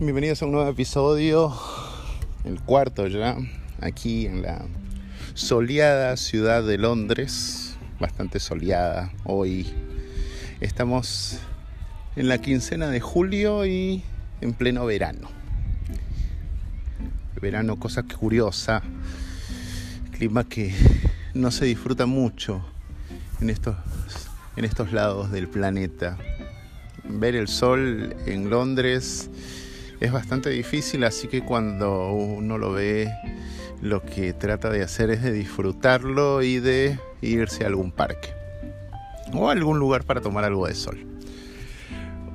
bienvenidos a un nuevo episodio, el cuarto ya, aquí en la soleada ciudad de Londres, bastante soleada hoy. Estamos en la quincena de julio y en pleno verano. Verano, cosa curiosa, clima que no se disfruta mucho en estos, en estos lados del planeta. Ver el sol en Londres es bastante difícil, así que cuando uno lo ve, lo que trata de hacer es de disfrutarlo y de irse a algún parque o algún lugar para tomar algo de sol.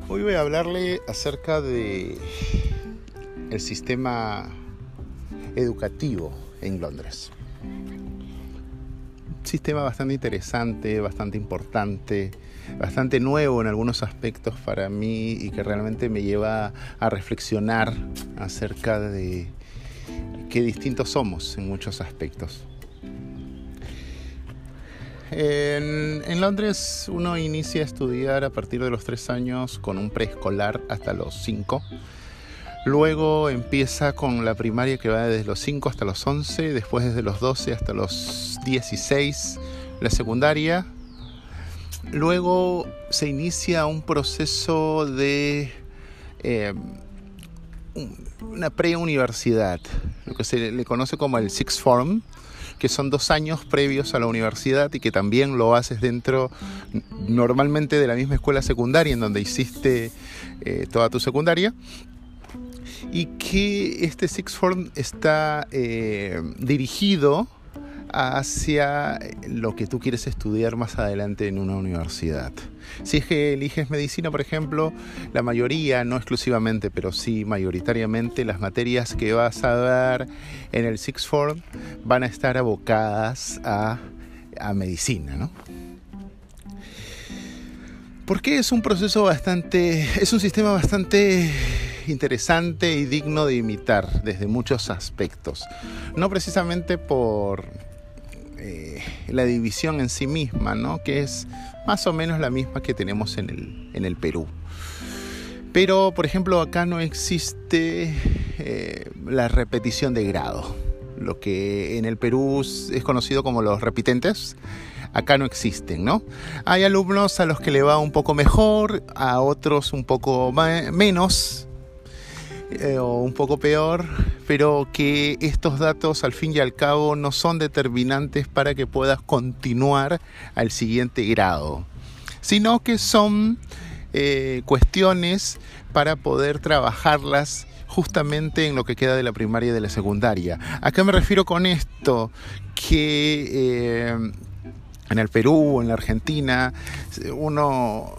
Hoy voy a hablarle acerca de el sistema educativo en Londres. Sistema bastante interesante, bastante importante, bastante nuevo en algunos aspectos para mí y que realmente me lleva a reflexionar acerca de qué distintos somos en muchos aspectos. En, en, Londres uno inicia a estudiar a partir de los tres años con un preescolar hasta los cinco. Luego empieza con la primaria que va desde los 5 hasta los 11, después desde los 12 hasta los 16 la secundaria. Luego se inicia un proceso de eh, una preuniversidad, lo que se le conoce como el Sixth Form, que son dos años previos a la universidad y que también lo haces dentro normalmente de la misma escuela secundaria en donde hiciste eh, toda tu secundaria. Y que este Sixth Form está eh, dirigido hacia lo que tú quieres estudiar más adelante en una universidad. Si es que eliges medicina, por ejemplo, la mayoría, no exclusivamente, pero sí mayoritariamente, las materias que vas a dar en el Sixth Form van a estar abocadas a, a medicina, ¿no? Porque es un proceso bastante, es un sistema bastante interesante y digno de imitar desde muchos aspectos. No precisamente por eh, la división en sí misma, ¿no? que es más o menos la misma que tenemos en el, en el Perú. Pero, por ejemplo, acá no existe eh, la repetición de grado. Lo que en el Perú es conocido como los repitentes, acá no existen, ¿no? Hay alumnos a los que le va un poco mejor, a otros un poco menos, eh, o un poco peor, pero que estos datos al fin y al cabo no son determinantes para que puedas continuar al siguiente grado, sino que son eh, cuestiones para poder trabajarlas justamente en lo que queda de la primaria y de la secundaria. ¿A qué me refiero con esto? Que eh, en el Perú, en la Argentina, uno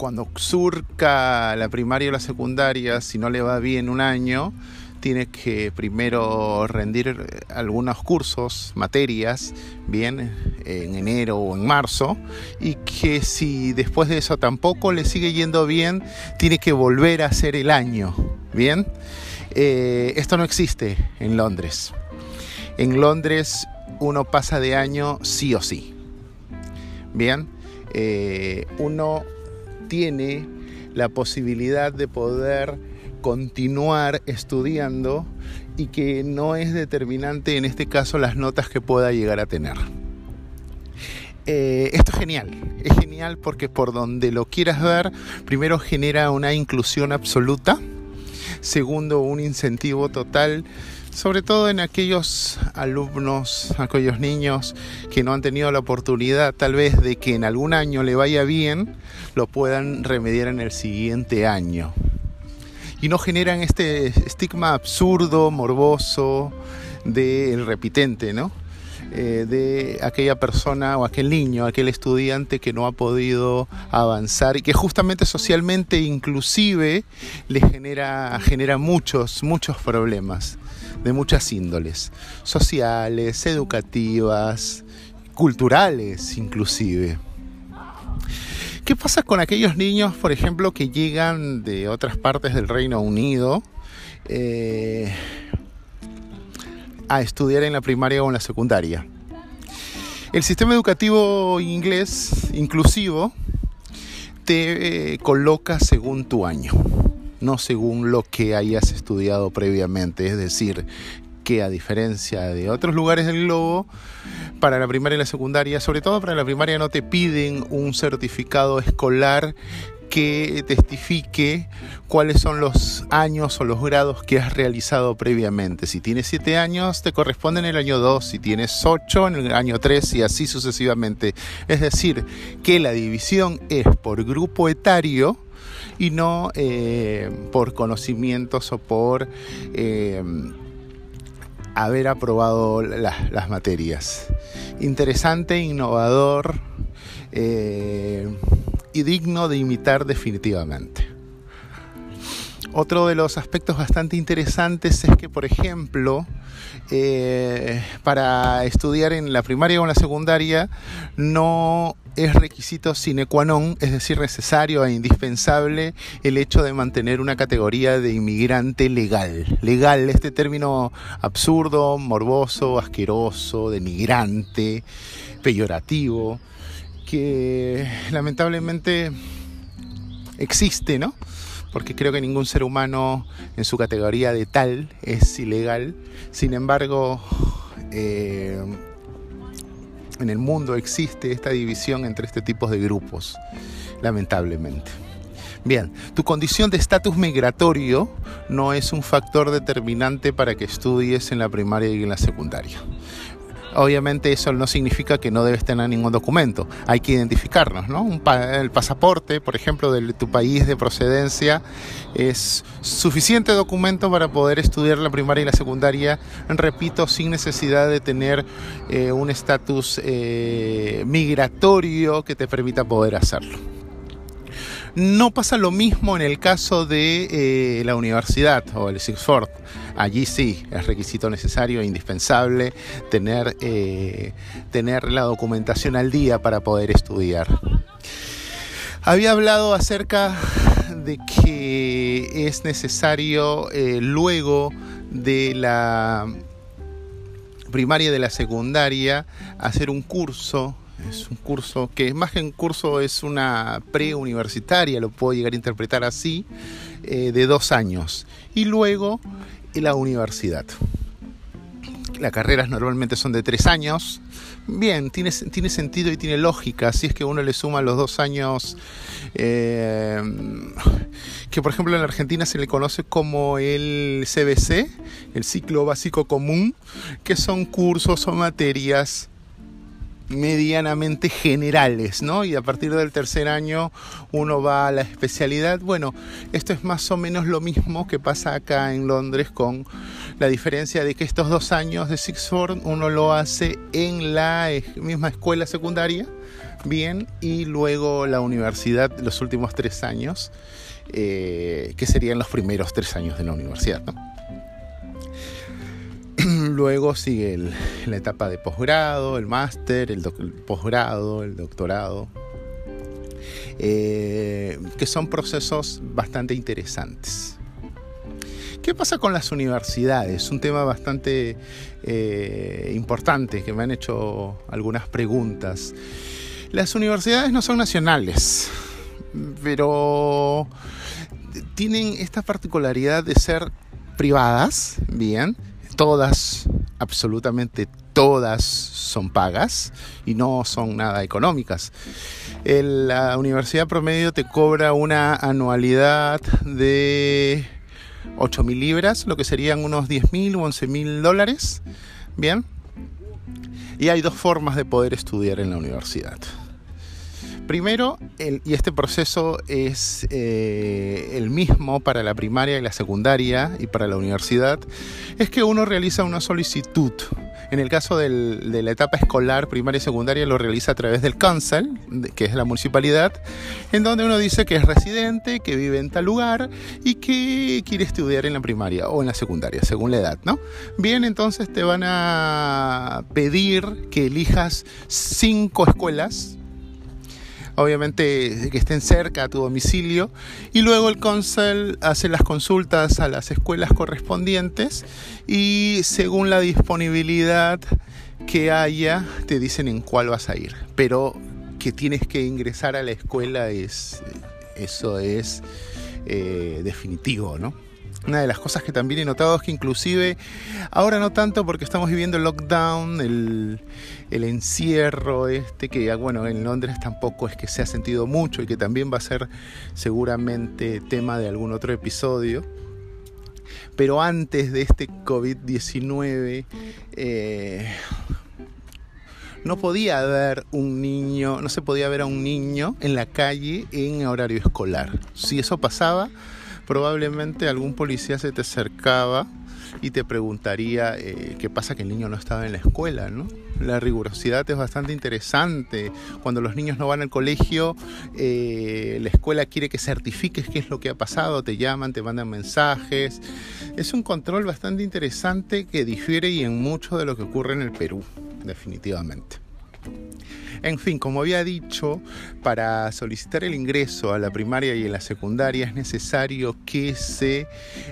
cuando surca la primaria o la secundaria, si no le va bien un año, tiene que primero rendir algunos cursos, materias, bien, en enero o en marzo, y que si después de eso tampoco le sigue yendo bien, tiene que volver a hacer el año, bien. Eh, esto no existe en Londres. En Londres uno pasa de año sí o sí. Bien, eh, uno tiene la posibilidad de poder continuar estudiando y que no es determinante en este caso las notas que pueda llegar a tener. Eh, esto es genial, es genial porque por donde lo quieras ver, primero genera una inclusión absoluta, segundo un incentivo total sobre todo en aquellos alumnos, aquellos niños que no han tenido la oportunidad tal vez de que en algún año le vaya bien, lo puedan remediar en el siguiente año. Y no generan este estigma absurdo, morboso del repitente, ¿no? Eh, de aquella persona o aquel niño, aquel estudiante que no ha podido avanzar y que justamente socialmente inclusive le genera, genera muchos, muchos problemas de muchas índoles, sociales, educativas, culturales inclusive. ¿Qué pasa con aquellos niños, por ejemplo, que llegan de otras partes del Reino Unido eh, a estudiar en la primaria o en la secundaria? El sistema educativo inglés inclusivo te eh, coloca según tu año. No según lo que hayas estudiado previamente. Es decir, que a diferencia de otros lugares del globo, para la primaria y la secundaria, sobre todo para la primaria, no te piden un certificado escolar que testifique cuáles son los años o los grados que has realizado previamente. Si tienes 7 años, te corresponde en el año 2, si tienes 8, en el año 3 y así sucesivamente. Es decir, que la división es por grupo etario y no eh, por conocimientos o por eh, haber aprobado las materias. Interesante, innovador. Eh, y digno de imitar definitivamente. Otro de los aspectos bastante interesantes es que, por ejemplo, eh, para estudiar en la primaria o en la secundaria no es requisito sine qua non, es decir, necesario e indispensable el hecho de mantener una categoría de inmigrante legal. Legal, este término absurdo, morboso, asqueroso, denigrante, peyorativo que lamentablemente existe, ¿no? Porque creo que ningún ser humano en su categoría de tal es ilegal. Sin embargo, eh, en el mundo existe esta división entre este tipo de grupos, lamentablemente. Bien, tu condición de estatus migratorio no es un factor determinante para que estudies en la primaria y en la secundaria. Obviamente eso no significa que no debes tener ningún documento, hay que identificarnos, ¿no? el pasaporte, por ejemplo, de tu país de procedencia es suficiente documento para poder estudiar la primaria y la secundaria, repito, sin necesidad de tener eh, un estatus eh, migratorio que te permita poder hacerlo. No pasa lo mismo en el caso de eh, la universidad o el Sixford. Allí sí es requisito necesario e indispensable tener, eh, tener la documentación al día para poder estudiar. Había hablado acerca de que es necesario eh, luego de la primaria y de la secundaria hacer un curso es un curso que más que un curso es una preuniversitaria, lo puedo llegar a interpretar así, eh, de dos años. Y luego la universidad. Las carreras normalmente son de tres años. Bien, tiene, tiene sentido y tiene lógica. Si es que uno le suma los dos años, eh, que por ejemplo en la Argentina se le conoce como el CBC, el ciclo básico común, que son cursos o materias medianamente generales, ¿no? Y a partir del tercer año uno va a la especialidad. Bueno, esto es más o menos lo mismo que pasa acá en Londres con la diferencia de que estos dos años de Sixford uno lo hace en la misma escuela secundaria, bien, y luego la universidad los últimos tres años, eh, que serían los primeros tres años de la universidad, ¿no? Luego sigue la etapa de posgrado, el máster, el, posgrado, el doctorado, eh, que son procesos bastante interesantes. ¿Qué pasa con las universidades? Un tema bastante eh, importante que me han hecho algunas preguntas. Las universidades no son nacionales, pero tienen esta particularidad de ser privadas, bien, todas, absolutamente todas son pagas y no son nada económicas. la universidad promedio te cobra una anualidad de 8 mil libras, lo que serían unos 10 mil o 11 mil dólares. Bien. Y hay dos formas de poder estudiar en la universidad. Primero, y este proceso es eh, el mismo para la primaria y la secundaria y para la universidad, es que uno realiza una solicitud. En el caso de la etapa escolar, primaria y secundaria, lo realiza a través del council, que es la municipalidad, en donde uno dice que es residente, que vive en tal lugar y que quiere estudiar en la primaria o en la secundaria, según la edad, ¿no? Bien, entonces te van a pedir que elijas cinco escuelas obviamente que estén cerca a tu domicilio y luego el cónsul hace las consultas a las escuelas correspondientes y según la disponibilidad que haya te dicen en cuál vas a ir pero que tienes que ingresar a la escuela es eso es eh, definitivo, ¿no? Una de las cosas que también he notado es que inclusive, ahora no tanto porque estamos viviendo el lockdown, el, encierro este, que bueno, en Londres tampoco es que se ha sentido mucho y que también va a ser seguramente tema de algún otro episodio. Pero antes de este COVID-19, eh, no podía ver un niño, no se podía ver a un niño en la calle en horario escolar. Si eso pasaba, probablemente algún policía se te acercaba y te preguntaría eh, qué pasa que el niño no estaba en la escuela, ¿no? La rigurosidad es bastante interesante. Cuando los niños no van al colegio, eh, la escuela quiere que certifiques qué es lo que ha pasado, te llaman, te mandan mensajes. Es un control bastante interesante que difiere y en mucho de lo que ocurre en el Perú definitivamente. En fin, como había dicho, para solicitar el ingreso a la primaria y a la secundaria es necesario que se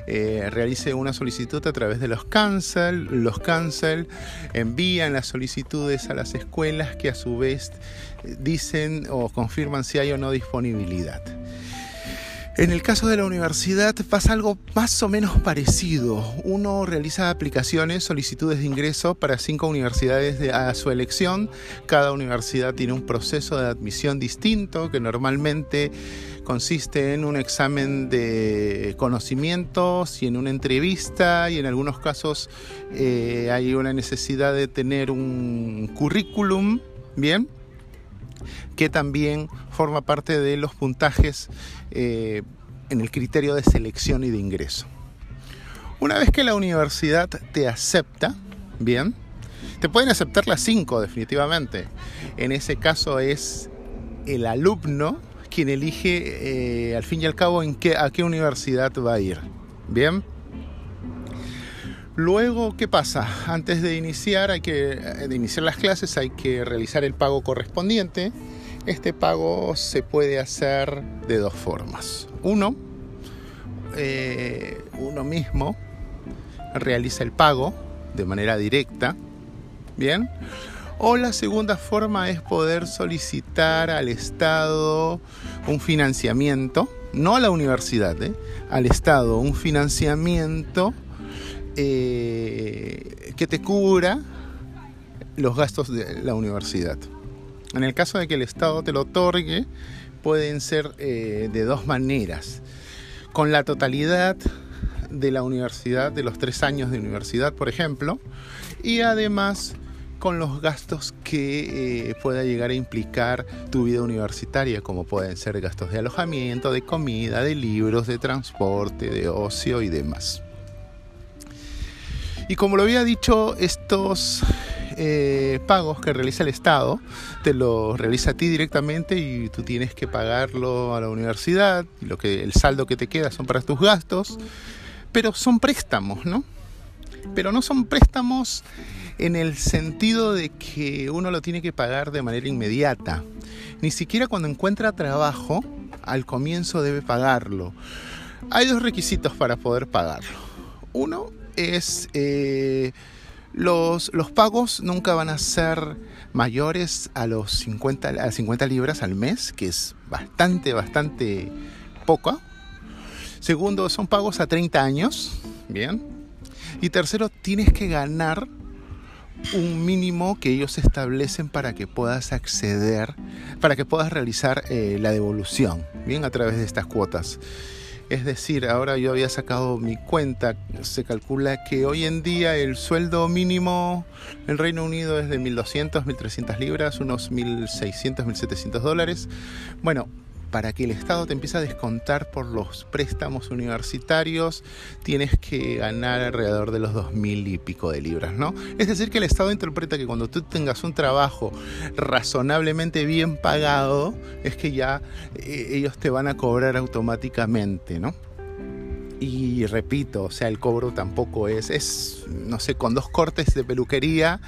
eh, realice una solicitud a través de los cancel. Los cancel envían las solicitudes a las escuelas que a su vez dicen o confirman si hay o no disponibilidad. En el caso de la universidad pasa algo más o menos parecido. Uno realiza aplicaciones, solicitudes de ingreso para cinco universidades a su elección. Cada universidad tiene un proceso de admisión distinto que normalmente consiste en un examen de conocimientos y en una entrevista y en algunos casos eh, hay una necesidad de tener un currículum, ¿bien? Que también forma parte de los puntajes eh, en el criterio de selección y de ingreso. Una vez que la universidad te acepta, bien, te pueden aceptar las cinco definitivamente. En ese caso es el alumno quien elige eh, al fin y al cabo en qué, a qué universidad va a ir. Bien. Luego, ¿qué pasa? Antes de iniciar, hay que, de iniciar las clases hay que realizar el pago correspondiente este pago se puede hacer de dos formas. Uno, eh, uno mismo realiza el pago de manera directa, ¿bien? O la segunda forma es poder solicitar al Estado un financiamiento, no a la universidad, ¿eh? al Estado un financiamiento eh, que te cubra los gastos de la universidad. En el caso de que el Estado te lo otorgue, pueden ser eh, de dos maneras. Con la totalidad de la universidad, de los tres años de universidad, por ejemplo, y además con los gastos que eh, pueda llegar a implicar tu vida universitaria, como pueden ser gastos de alojamiento, de comida, de libros, de transporte, de ocio y demás. Y como lo había dicho, estos eh, pagos que realiza el Estado, te lo realiza a ti directamente y tú tienes que pagarlo a la universidad, lo que, el saldo que te queda son para tus gastos, pero son préstamos, ¿no? Pero no son préstamos en el sentido de que uno lo tiene que pagar de manera inmediata. Ni siquiera cuando encuentra trabajo, al comienzo debe pagarlo. Hay dos requisitos para poder pagarlo. Uno es eh, los, pagos nunca van a ser mayores a los 50, a 50 libras al mes, que es bastante, bastante poco. Segundo, son pagos a 30 años, bien. Y tercero, tienes que ganar un mínimo que ellos establecen para que puedas acceder, para que puedas realizar eh, la devolución, bien, a través de estas cuotas. Es decir, ahora yo había sacado mi cuenta, se calcula que hoy en día el sueldo mínimo en Reino Unido es de 1.200, 1.300 libras, unos 1.600, 1.700 dólares. Bueno, para que el Estado te empiece a descontar por los préstamos universitarios, tienes que ganar alrededor de los dos mil y pico de libras, ¿no? Es decir, que el Estado interpreta que cuando tú tengas un trabajo razonablemente bien pagado, es que ya eh, ellos te van a cobrar automáticamente, ¿no? Y repito, o sea, el cobro tampoco es, es, no sé, con dos cortes de peluquería,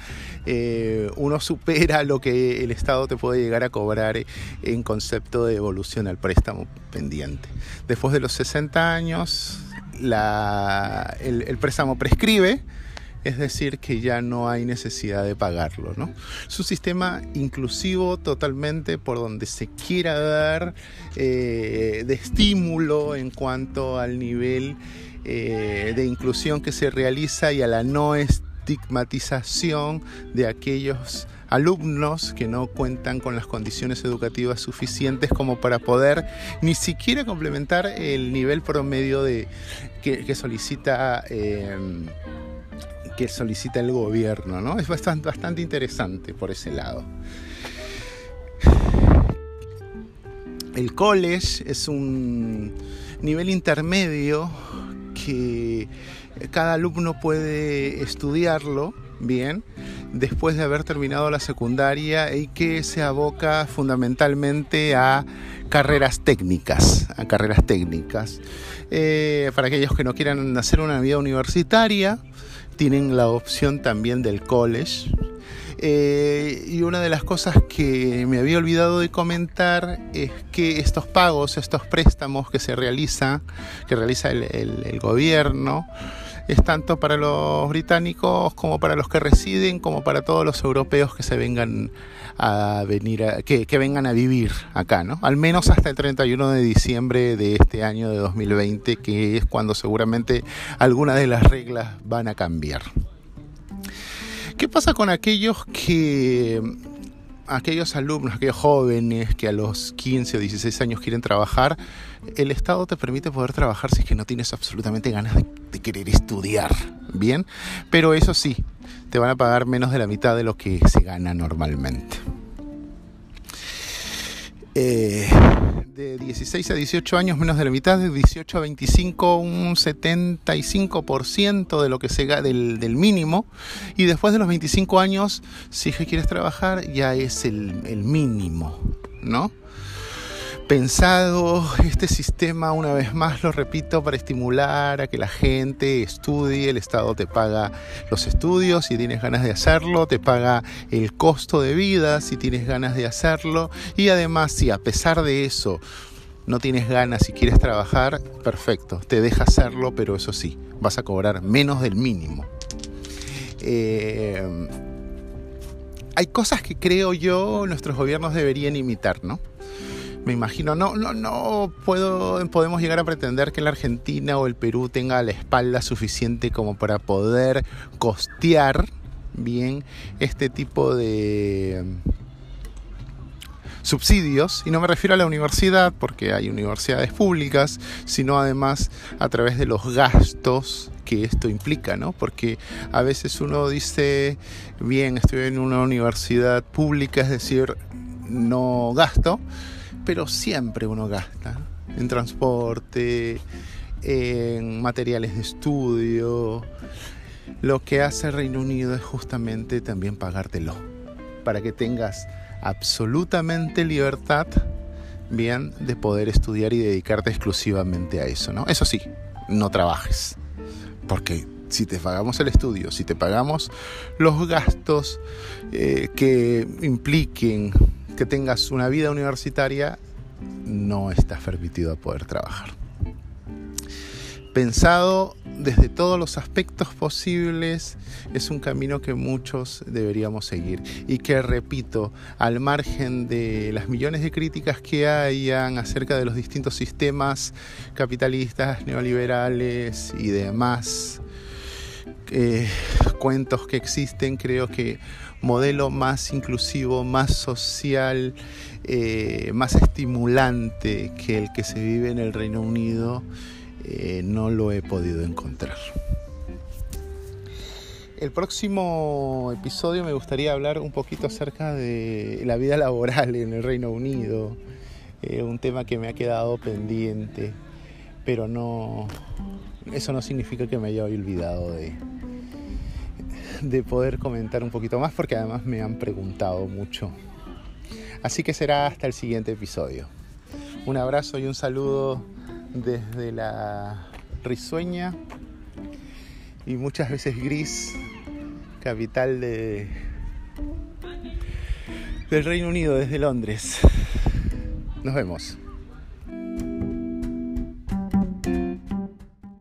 eh, uno supera lo que el Estado te puede llegar a cobrar en concepto de evolución al préstamo pendiente. Después de los 60 años, el, préstamo prescribe es decir, que ya no hay necesidad de pagarlo. ¿no? Es un sistema inclusivo totalmente por donde se quiera dar eh, de estímulo en cuanto al nivel eh, de inclusión que se realiza y a la no estigmatización de aquellos alumnos que no cuentan con las condiciones educativas suficientes como para poder ni siquiera complementar el nivel promedio de, que, solicita eh, que solicita el gobierno, ¿no? Es bastante, interesante por ese lado. El college es un nivel intermedio que cada alumno puede estudiarlo bien después de haber terminado la secundaria y que se aboca fundamentalmente a carreras técnicas, a carreras técnicas. Eh, para aquellos que no quieran hacer una vida universitaria, tienen la opción también del college. Eh, y una de las cosas que me había olvidado de comentar es que estos pagos, estos préstamos que se realiza, que realiza el, gobierno, es tanto para los británicos como para los que residen, como para todos los europeos que se vengan a venir, que, que, vengan a vivir acá, ¿no? Al menos hasta el 31 de diciembre de este año de 2020, que es cuando seguramente algunas de las reglas van a cambiar. ¿Qué pasa con aquellos que aquellos alumnos, aquellos jóvenes que a los 15 o 16 años quieren trabajar, el Estado te permite poder trabajar si es que no tienes absolutamente ganas de, de, querer estudiar, ¿bien? Pero eso sí, te van a pagar menos de la mitad de lo que se gana normalmente. De 16 a 18 años, menos de la mitad, de 18 a 25, un 75% de lo que se del, del mínimo. Y después de los 25 años, si quieres trabajar, ya es el, el mínimo, ¿no? Pensado este sistema, una vez más lo repito, para estimular a que la gente estudie, el Estado te paga los estudios si tienes ganas de hacerlo, te paga el costo de vida si tienes ganas de hacerlo y además si a pesar de eso no tienes ganas y quieres trabajar, perfecto, te deja hacerlo, pero eso sí, vas a cobrar menos del mínimo. Eh, hay cosas que creo yo nuestros gobiernos deberían imitar, ¿no? Me imagino, no, no, no puedo, podemos llegar a pretender que la Argentina o el Perú tenga la espalda suficiente como para poder costear bien este tipo de subsidios, y no me refiero a la universidad, porque hay universidades públicas, sino además a través de los gastos que esto implica, ¿no? Porque a veces uno dice, bien, estoy en una universidad pública, es decir, no gasto, pero siempre uno gasta en transporte, en materiales de estudio. Lo que hace Reino Unido es justamente también pagártelo, para que tengas absolutamente libertad, bien, de poder estudiar y dedicarte exclusivamente a eso, ¿no? Eso sí, no trabajes, porque si te pagamos el estudio, si te pagamos los gastos eh, que impliquen que tengas una vida universitaria, no estás permitido a poder trabajar. Pensado desde todos los aspectos posibles, es un camino que muchos deberíamos seguir y que, repito, al margen de las millones de críticas que hayan acerca de los distintos sistemas capitalistas, neoliberales y demás, eh, cuentos que existen, creo que modelo más inclusivo, más social, eh, más estimulante que el que se vive en el Reino Unido, eh, no lo he podido encontrar. El próximo episodio me gustaría hablar un poquito acerca de la vida laboral en el Reino Unido, un tema que me ha quedado pendiente, pero no, eso no significa que me haya olvidado de, de poder comentar un poquito más porque además me han preguntado mucho. Así que será hasta el siguiente episodio. Un abrazo y un saludo desde la risueña y muchas veces gris capital de del Reino Unido desde Londres. Nos vemos.